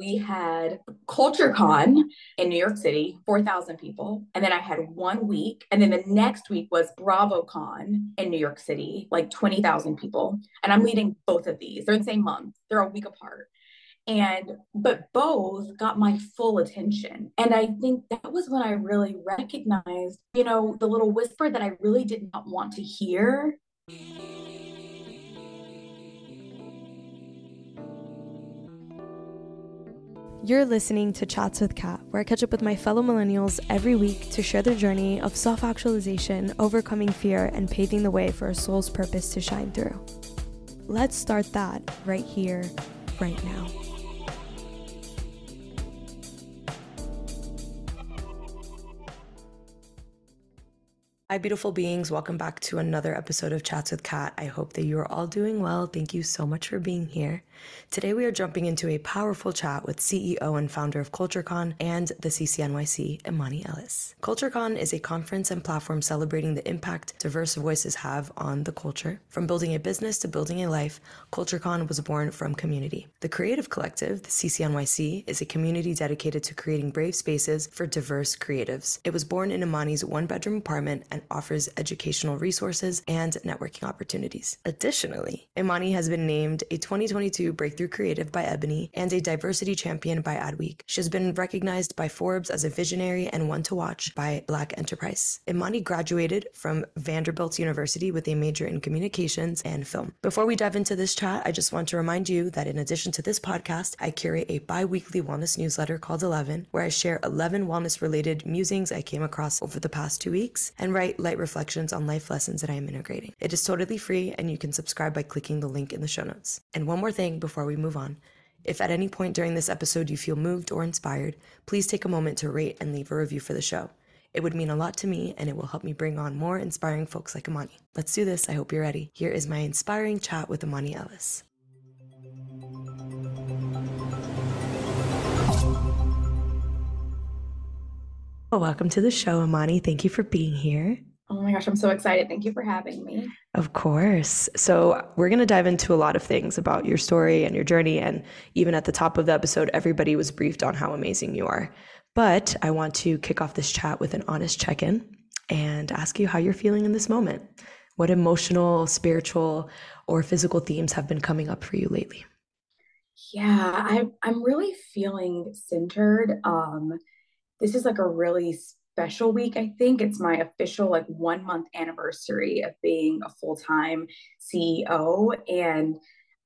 we had CultureCon in New York City, 4,000 people. And then I had one week. And then the next week was BravoCon in New York City, like 20,000 people. And I'm leading both of these. They're in the same month, they're a week apart and but both got my full attention and i think that was when i really recognized you know the little whisper that i really did not want to hear You're listening to Chats with Kat, where I catch up with my fellow millennials every week to share their journey of self actualization, overcoming fear, and paving the way for a soul's purpose to shine through. Let's start that right here, right now. Hi, beautiful beings. Welcome back to another episode of Chats with Kat. I hope that you are all doing well. Thank you so much for being here. Today, we are jumping into a powerful chat with CEO and founder of CultureCon and the CCNYC, Imani Ellis. CultureCon is a conference and platform celebrating the impact diverse voices have on the culture. From building a business to building a life, CultureCon was born from community. The Creative Collective, the CCNYC, is a community dedicated to creating brave spaces for diverse creatives. It was born in Imani's one bedroom apartment and offers educational resources and networking opportunities. Additionally, Imani has been named a 2022 Breakthrough Creative by Ebony and a Diversity Champion by Adweek. She has been recognized by Forbes as a visionary and one to watch by Black Enterprise. Imani graduated from Vanderbilt University with a major in communications and film. Before we dive into this chat, I just want to remind you that in addition to this podcast, I curate a bi weekly wellness newsletter called 11, where I share 11 wellness related musings I came across over the past two weeks and write light reflections on life lessons that I am integrating. It is totally free and you can subscribe by clicking the link in the show notes. And one more thing before we move on. If at any point during this episode you feel moved or inspired, please take a moment to rate and leave a review for the show. It would mean a lot to me and it will help me bring on more inspiring folks like Imani. Let's do this. I hope you're ready. Here is my inspiring chat with Imani Ellis. Well, welcome to the show, Imani. Thank you for being here. Oh my gosh, I'm so excited. Thank you for having me. Of course. So, we're going to dive into a lot of things about your story and your journey. And even at the top of the episode, everybody was briefed on how amazing you are. But I want to kick off this chat with an honest check in and ask you how you're feeling in this moment. What emotional, spiritual, or physical themes have been coming up for you lately? Yeah, I, I'm really feeling centered. Um, this is like a really special week. I think it's my official like one month anniversary of being a full time CEO. And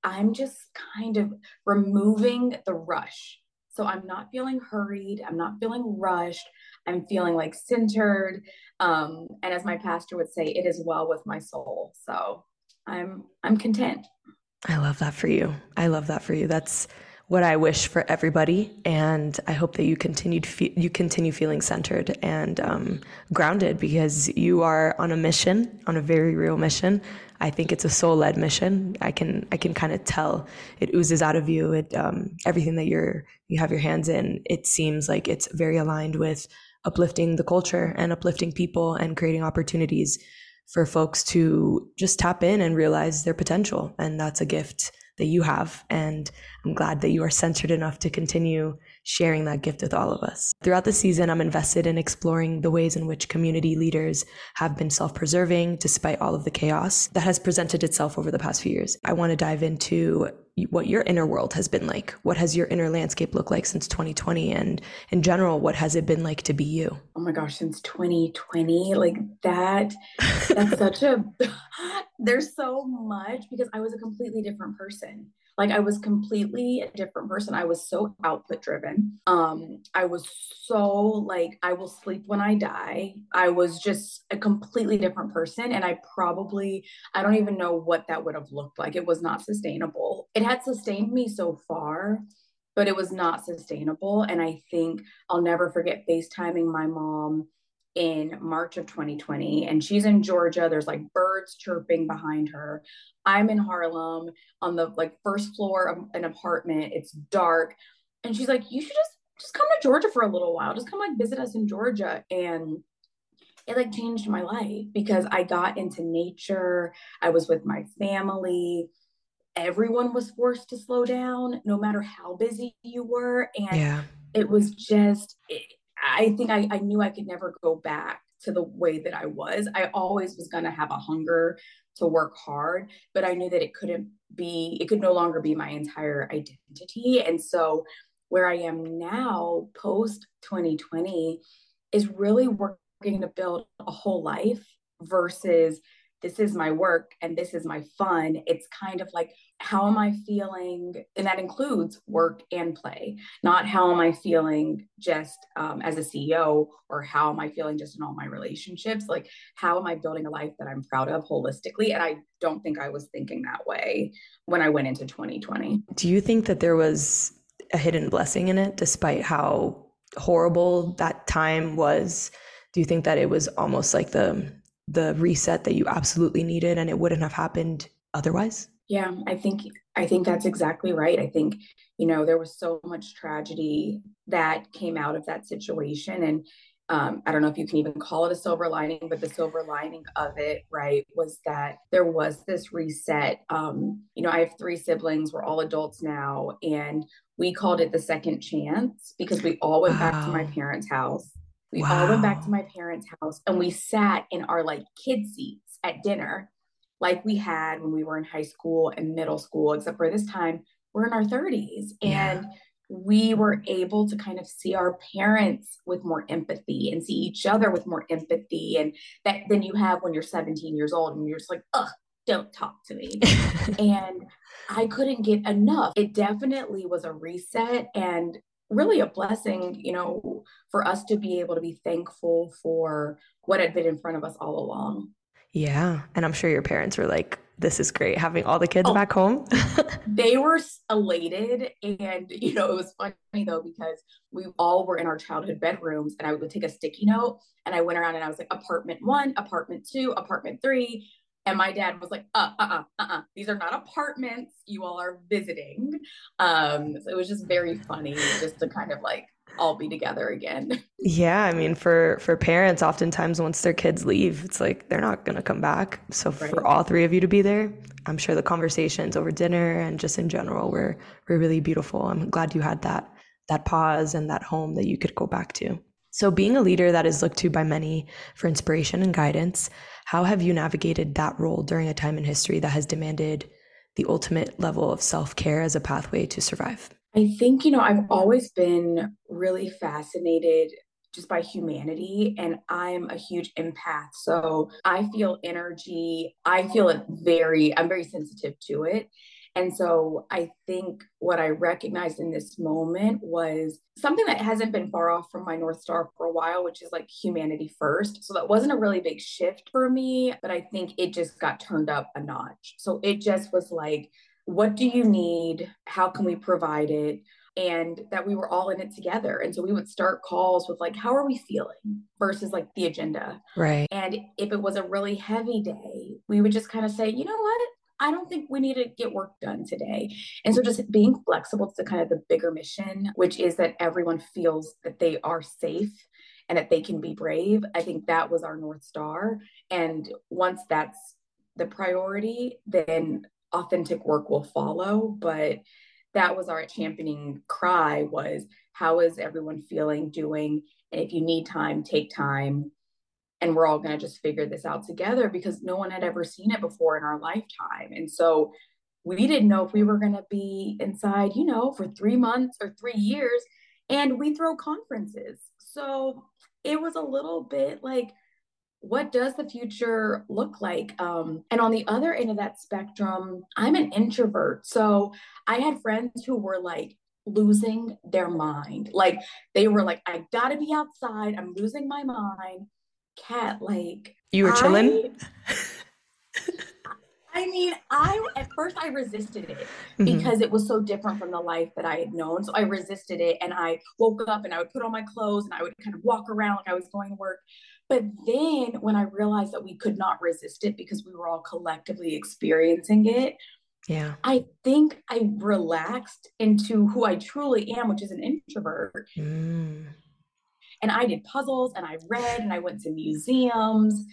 I'm just kind of removing the rush. So I'm not feeling hurried. I'm not feeling rushed. I'm feeling like centered. Um, and as my pastor would say, it is well with my soul. So I'm I'm content. I love that for you. I love that for you. That's what I wish for everybody, and I hope that you continued fe- you continue feeling centered and um, grounded because you are on a mission, on a very real mission. I think it's a soul led mission. I can I can kind of tell it oozes out of you. It um, everything that you're you have your hands in. It seems like it's very aligned with uplifting the culture and uplifting people and creating opportunities for folks to just tap in and realize their potential, and that's a gift that you have. And I'm glad that you are centered enough to continue sharing that gift with all of us. Throughout the season, I'm invested in exploring the ways in which community leaders have been self preserving despite all of the chaos that has presented itself over the past few years. I want to dive into what your inner world has been like. What has your inner landscape looked like since 2020? And in general, what has it been like to be you? Oh my gosh, since 2020, like that, that's such a, there's so much because I was a completely different person like i was completely a different person. I was so output driven. Um i was so like i will sleep when i die. I was just a completely different person and i probably i don't even know what that would have looked like. It was not sustainable. It had sustained me so far but it was not sustainable and i think i'll never forget facetiming my mom in March of 2020 and she's in Georgia. There's like birds chirping behind her. I'm in Harlem on the like first floor of an apartment. It's dark. And she's like, "You should just just come to Georgia for a little while. Just come like visit us in Georgia." And it like changed my life because I got into nature. I was with my family. everyone was forced to slow down no matter how busy you were and yeah. it was just it, i think I, I knew i could never go back to the way that i was. I always was going to have a hunger to work hard but i knew that it couldn't be it could no longer be my entire identity. And so where i am now post 2020 is really working to build a whole life versus this is my work and this is my fun. It's kind of like, how am I feeling? And that includes work and play, not how am I feeling just um, as a CEO or how am I feeling just in all my relationships? Like, how am I building a life that I'm proud of holistically? And I don't think I was thinking that way when I went into 2020. Do you think that there was a hidden blessing in it, despite how horrible that time was? Do you think that it was almost like the the reset that you absolutely needed and it wouldn't have happened otherwise? Yeah, I think I think that's exactly right. I think, you know, there was so much tragedy that came out of that situation and um, I don't know if you can even call it a silver lining, but the silver lining of it, right, was that there was this reset. Um, you know, I have three siblings, we're all adults now, and we called it the second chance because we all went wow. back to my parents' house we wow. all went back to my parents' house and we sat in our like kid seats at dinner, like we had when we were in high school and middle school, except for this time we're in our 30s. And we were able to kind of see our parents with more empathy and see each other with more empathy. And that than you have when you're 17 years old and you're just like, ugh, don't talk to me. and I couldn't get enough. It definitely was a reset. And really a blessing, you know, for us to be able to be thankful for what had been in front of us all along. Yeah. And I'm sure your parents were like, this is great having all the kids oh, back home. they were elated. And, you know, it was funny though, because we all were in our childhood bedrooms and I would take a sticky note and I went around and I was like, apartment one, apartment two, apartment three. And my dad was like, uh, uh, uh, uh, uh, these are not apartments. You all are visiting. Um, so it was just very funny just to kind of like all be together again. Yeah, I mean, for for parents, oftentimes once their kids leave, it's like they're not gonna come back. So right. for all three of you to be there, I'm sure the conversations over dinner and just in general were were really beautiful. I'm glad you had that that pause and that home that you could go back to. So being a leader that is looked to by many for inspiration and guidance, how have you navigated that role during a time in history that has demanded the ultimate level of self care as a pathway to survive? I think, you know, I've always been really fascinated just by humanity and I'm a huge empath. So I feel energy. I feel it very, I'm very sensitive to it. And so I think what I recognized in this moment was something that hasn't been far off from my North Star for a while, which is like humanity first. So that wasn't a really big shift for me, but I think it just got turned up a notch. So it just was like, what do you need? How can we provide it? and that we were all in it together. And so we would start calls with like, how are we feeling versus like the agenda. Right. And if it was a really heavy day, we would just kind of say, you know what? I don't think we need to get work done today. And so just being flexible to kind of the bigger mission, which is that everyone feels that they are safe and that they can be brave. I think that was our North Star. And once that's the priority, then authentic work will follow. But that was our championing cry was how is everyone feeling, doing? And if you need time, take time and we're all going to just figure this out together because no one had ever seen it before in our lifetime. And so we didn't know if we were going to be inside, you know, for three months or three years. And we throw conferences. So it was a little bit like, what does the future look like? Um, and on the other end of that spectrum, I'm an introvert. So I had friends who were like, losing their mind. Like they were like, I gotta be outside. I'm losing my mind. Kat, like you were chilling. I, mean, I at first I resisted it mm-hmm. because it was so different from the life that I had known. So I resisted it and I woke up and I would put on my clothes and I would kind of walk around like I was going to work. But then when I realized that we could not resist it because we were all collectively experiencing it, yeah. I think I relaxed into who I truly am, which is an introvert. Mm and I did puzzles and I read and I went to museums.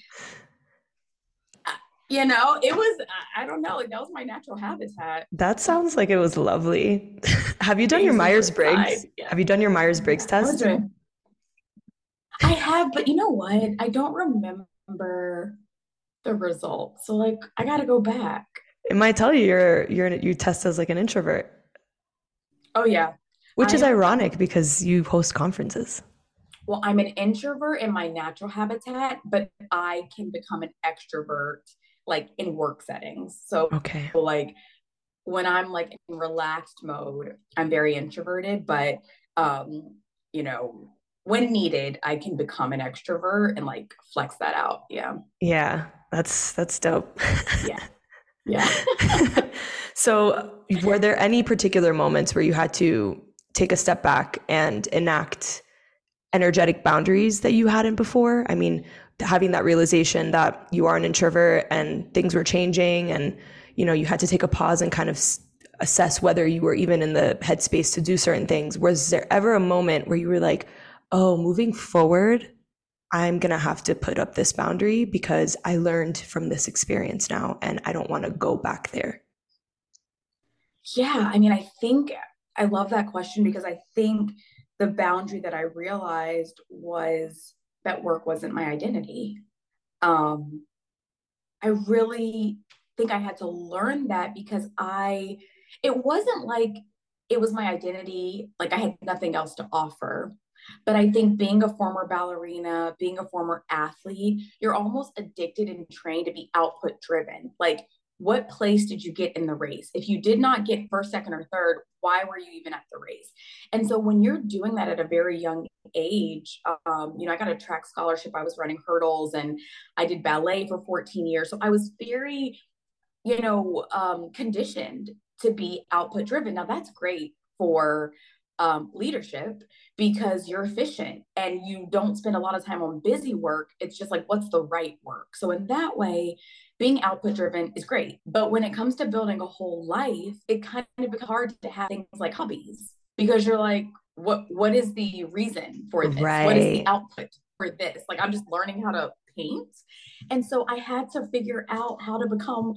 you know, it was, I don't know, like that was my natural habitat. That sounds like it was lovely. Have you done your Myers Briggs? Yeah. Have you done your Myers Briggs yeah, test? I have, but you know what? I don't remember the results. So like I gotta go back. It might tell you you're you're you test as like an introvert. Oh yeah. Which I is ironic because you host conferences. Well, I'm an introvert in my natural habitat, but I can become an extrovert like in work settings. So okay. like when I'm like in relaxed mode, I'm very introverted, but um, you know, when needed, I can become an extrovert and like flex that out. Yeah. Yeah. That's that's dope. yeah. Yeah. so, were there any particular moments where you had to take a step back and enact energetic boundaries that you hadn't before? I mean, having that realization that you are an introvert and things were changing and you know, you had to take a pause and kind of assess whether you were even in the headspace to do certain things. Was there ever a moment where you were like, "Oh, moving forward, I'm going to have to put up this boundary because I learned from this experience now and I don't want to go back there? Yeah, I mean, I think I love that question because I think the boundary that I realized was that work wasn't my identity. Um, I really think I had to learn that because I, it wasn't like it was my identity, like I had nothing else to offer. But I think being a former ballerina, being a former athlete, you're almost addicted and trained to be output driven. Like, what place did you get in the race? If you did not get first, second, or third, why were you even at the race? And so when you're doing that at a very young age, um, you know, I got a track scholarship. I was running hurdles and I did ballet for 14 years. So I was very, you know, um, conditioned to be output driven. Now that's great for um, leadership because you're efficient and you don't spend a lot of time on busy work. It's just like, what's the right work? So, in that way, being output driven is great. But when it comes to building a whole life, it kind of becomes hard to have things like hobbies because you're like, what what is the reason for this? Right. What is the output for this? Like I'm just learning how to paint. And so I had to figure out how to become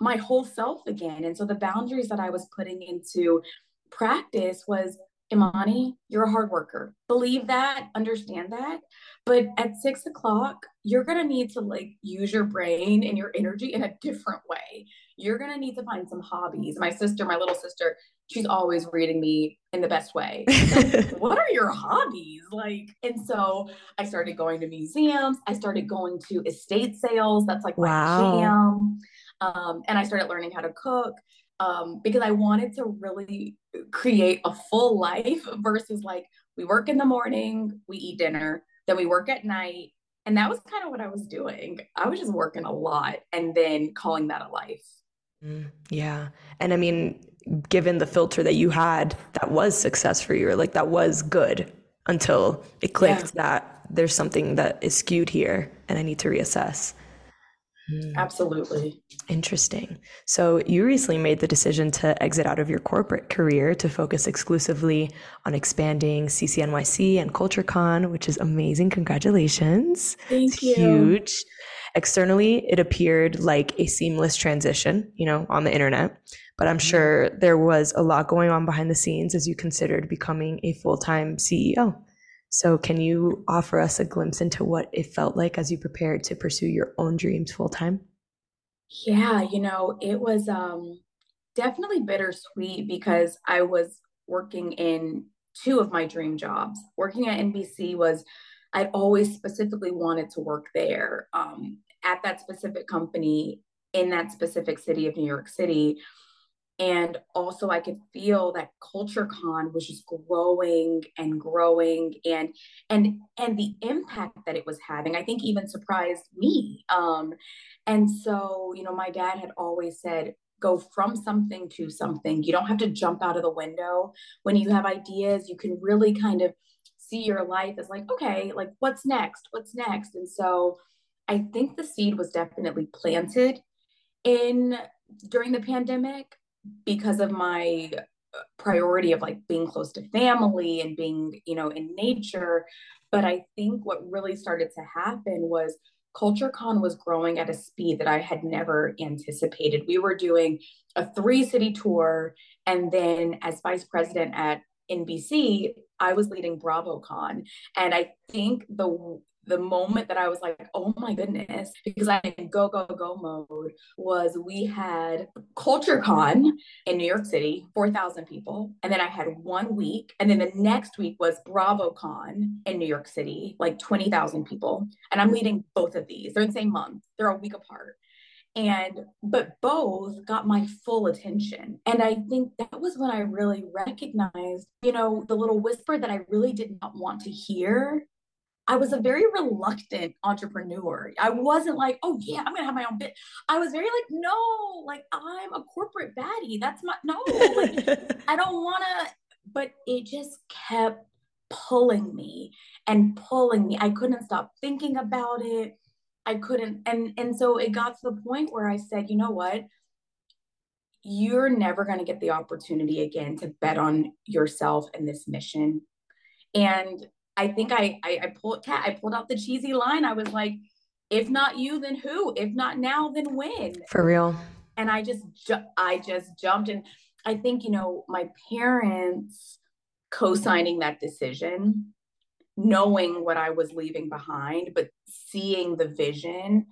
my whole self again. And so the boundaries that I was putting into practice was Imani, you're a hard worker. Believe that, understand that. But at six o'clock, you're going to need to like use your brain and your energy in a different way. You're going to need to find some hobbies. My sister, my little sister, she's always reading me in the best way. Like, what are your hobbies? Like, and so I started going to museums. I started going to estate sales. That's like wow. my jam. Um, and I started learning how to cook um, because I wanted to really create a full life versus like we work in the morning, we eat dinner, then we work at night. And that was kind of what I was doing. I was just working a lot and then calling that a life. Mm, yeah. And I mean, given the filter that you had, that was success for you, or like that was good until it clicked yeah. that there's something that is skewed here and I need to reassess. Mm. Absolutely. Interesting. So, you recently made the decision to exit out of your corporate career to focus exclusively on expanding CCNYC and CultureCon, which is amazing. Congratulations. Thank it's you. Huge. Externally, it appeared like a seamless transition, you know, on the internet. But I'm mm-hmm. sure there was a lot going on behind the scenes as you considered becoming a full time CEO. So, can you offer us a glimpse into what it felt like as you prepared to pursue your own dreams full time? Yeah, you know, it was um, definitely bittersweet because I was working in two of my dream jobs. Working at NBC was, I'd always specifically wanted to work there um, at that specific company in that specific city of New York City and also i could feel that Culture Con was just growing and growing and and and the impact that it was having i think even surprised me. Um and so you know my dad had always said go from something to something. You don't have to jump out of the window. When you have ideas you can really kind of see your life as like okay like what's next? What's next? And so i think the seed was definitely planted in during the pandemic because of my uh, priority of like being close to family and being you know in nature but i think what really started to happen was CultureCon was growing at a speed that I had never anticipated. We were doing a three city tour. And then, as vice president at NBC, I was leading BravoCon. And I think the the moment that I was like, oh my goodness, because I'm in go, go, go mode was we had CultureCon in New York City, 4,000 people. And then I had one week. And then the next week was BravoCon in New York City, like 20,000 people. And I'm leading both of these. They're in the same month, they're a week apart and but both got my full attention and i think that was when i really recognized you know the little whisper that i really did not want to hear I was a very reluctant entrepreneur. I wasn't like, oh yeah, I'm gonna have my own bit. I was very like, no, like I'm a corporate baddie. That's my no, like I don't wanna, but it just kept pulling me and pulling me. I couldn't stop thinking about it. I couldn't, and and so it got to the point where I said, you know what? You're never gonna get the opportunity again to bet on yourself and this mission. And I think I, I, I pulled Kat, I pulled out the cheesy line. I was like, if not you, then who? If not now, then when? For real. And I just, ju- I just jumped. And I think, you know, my parents co-signing that decision, knowing what I was leaving behind, but seeing the vision,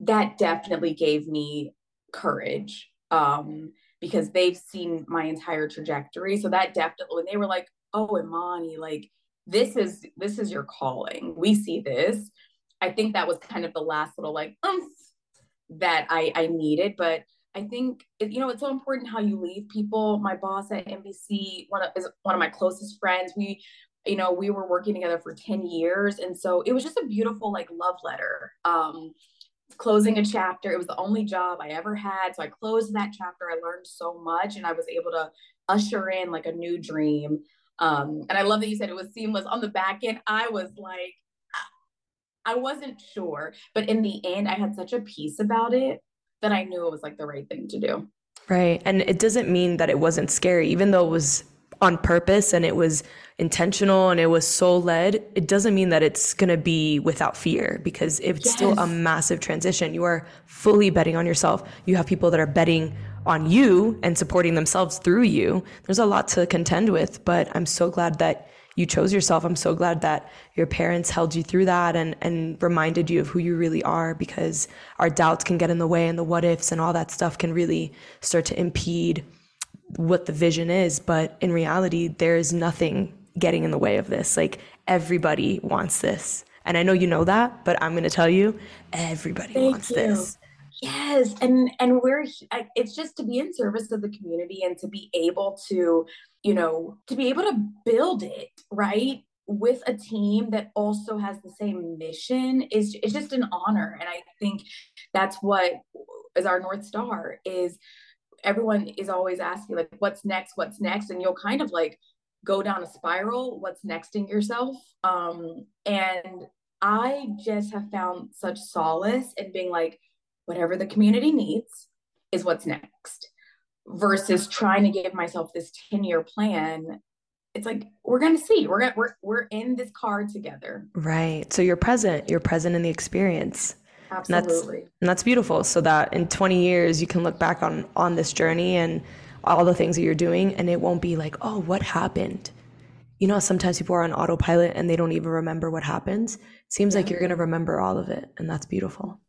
that definitely gave me courage. Um, because they've seen my entire trajectory. So that definitely, when they were like, oh, Imani, like this is this is your calling. We see this. I think that was kind of the last little like umph that i i needed but i think you know it's so important how you leave people. My boss at nbc one of is one of my closest friends. We you know we were working together for 10 years and so it was just a beautiful like love letter. Um closing a chapter it was the only job i ever had so i closed that chapter. I learned so much and i was able to usher in like a new dream um, and I love that you said it was seamless on the back end. I was like, I wasn't sure, but in the end, I had such a peace about it that I knew it was like the right thing to do. Right. And it doesn't mean that it wasn't scary, even though it was on purpose and it was intentional and it was soul led, it doesn't mean that it's going to be without fear because it's yes. still a massive transition. You are fully betting on yourself. You have people that are betting on you and supporting themselves through you. There's a lot to contend with, but I'm so glad that you chose yourself. I'm so glad that your parents held you through that and, and reminded you of who you really are because our doubts can get in the way and the what ifs and all that stuff can really start to impede what the vision is. But in reality, there is nothing getting in the way of this. Like everybody wants this. And I know you know that, but I'm going to tell you everybody Thank wants you. this yes and and we're it's just to be in service of the community and to be able to you know to be able to build it right with a team that also has the same mission is it's just an honor and i think that's what is our north star is everyone is always asking like what's next what's next? And you'll kind of like go down a spiral what's next in yourself? Um and i just have found such solace in being like whatever the community needs is what's next versus trying to give myself this 10 year plan. It's like we're to see. We're gonna we're we're in this car together. Right. So you're present. You're present in the experience absolutely and that's, and that's beautiful so that in 20 years you can look back on on this journey and all the things that you're doing and it won't be like oh what happened you know sometimes people are on autopilot and they don't even remember what happens it seems yeah. like you're going to remember all of it and that's beautiful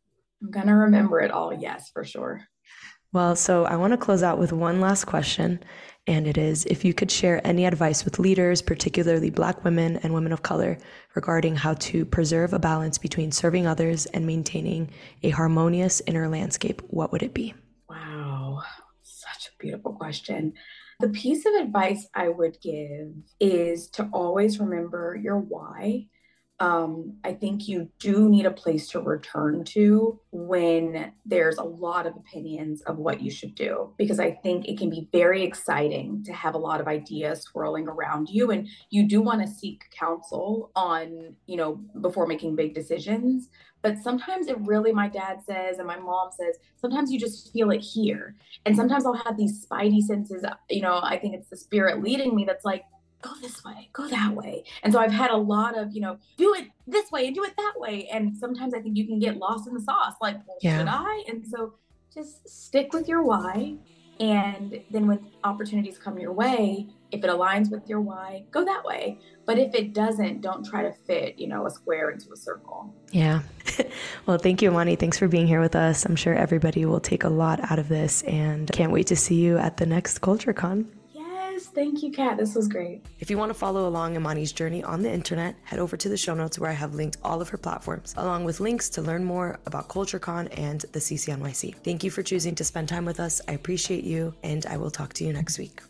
I'm going to remember it all. Yes, for sure. Well, so I want to close out with one last question. And it is if you could share any advice with leaders, particularly Black women and women of color, regarding how to preserve a balance between serving others and maintaining a harmonious inner landscape, what would it be? Wow, such a beautiful question. The piece of advice I would give is to always remember your why um, I think you do need a place to return to when there's a lot of opinions of what you should do, because I think it can be very exciting to have a lot of ideas swirling around you. And you do want to seek counsel on, you know, before making big decisions. But sometimes it really, my dad says, and my mom says, sometimes you just feel it here. And sometimes I'll have these spidey senses, you know, I think it's the spirit leading me that's like, go this way, go that way. And so I've had a lot of, you know, do it this way and do it that way. And sometimes I think you can get lost in the sauce. Like, well, yeah. should I? And so just stick with your why. And then when opportunities come your way, if it aligns with your why, go that way. But if it doesn't, don't try to fit, you know, a square into a circle. Yeah. well, thank you, Imani. Thanks for being here with us. I'm sure everybody will take a lot out of this and can't wait to see you at the next CultureCon. Thank you, Kat. This was great. If you want to follow along Imani's journey on the internet, head over to the show notes where I have linked all of her platforms, along with links to learn more about CultureCon and the CCNYC. Thank you for choosing to spend time with us. I appreciate you, and I will talk to you next week.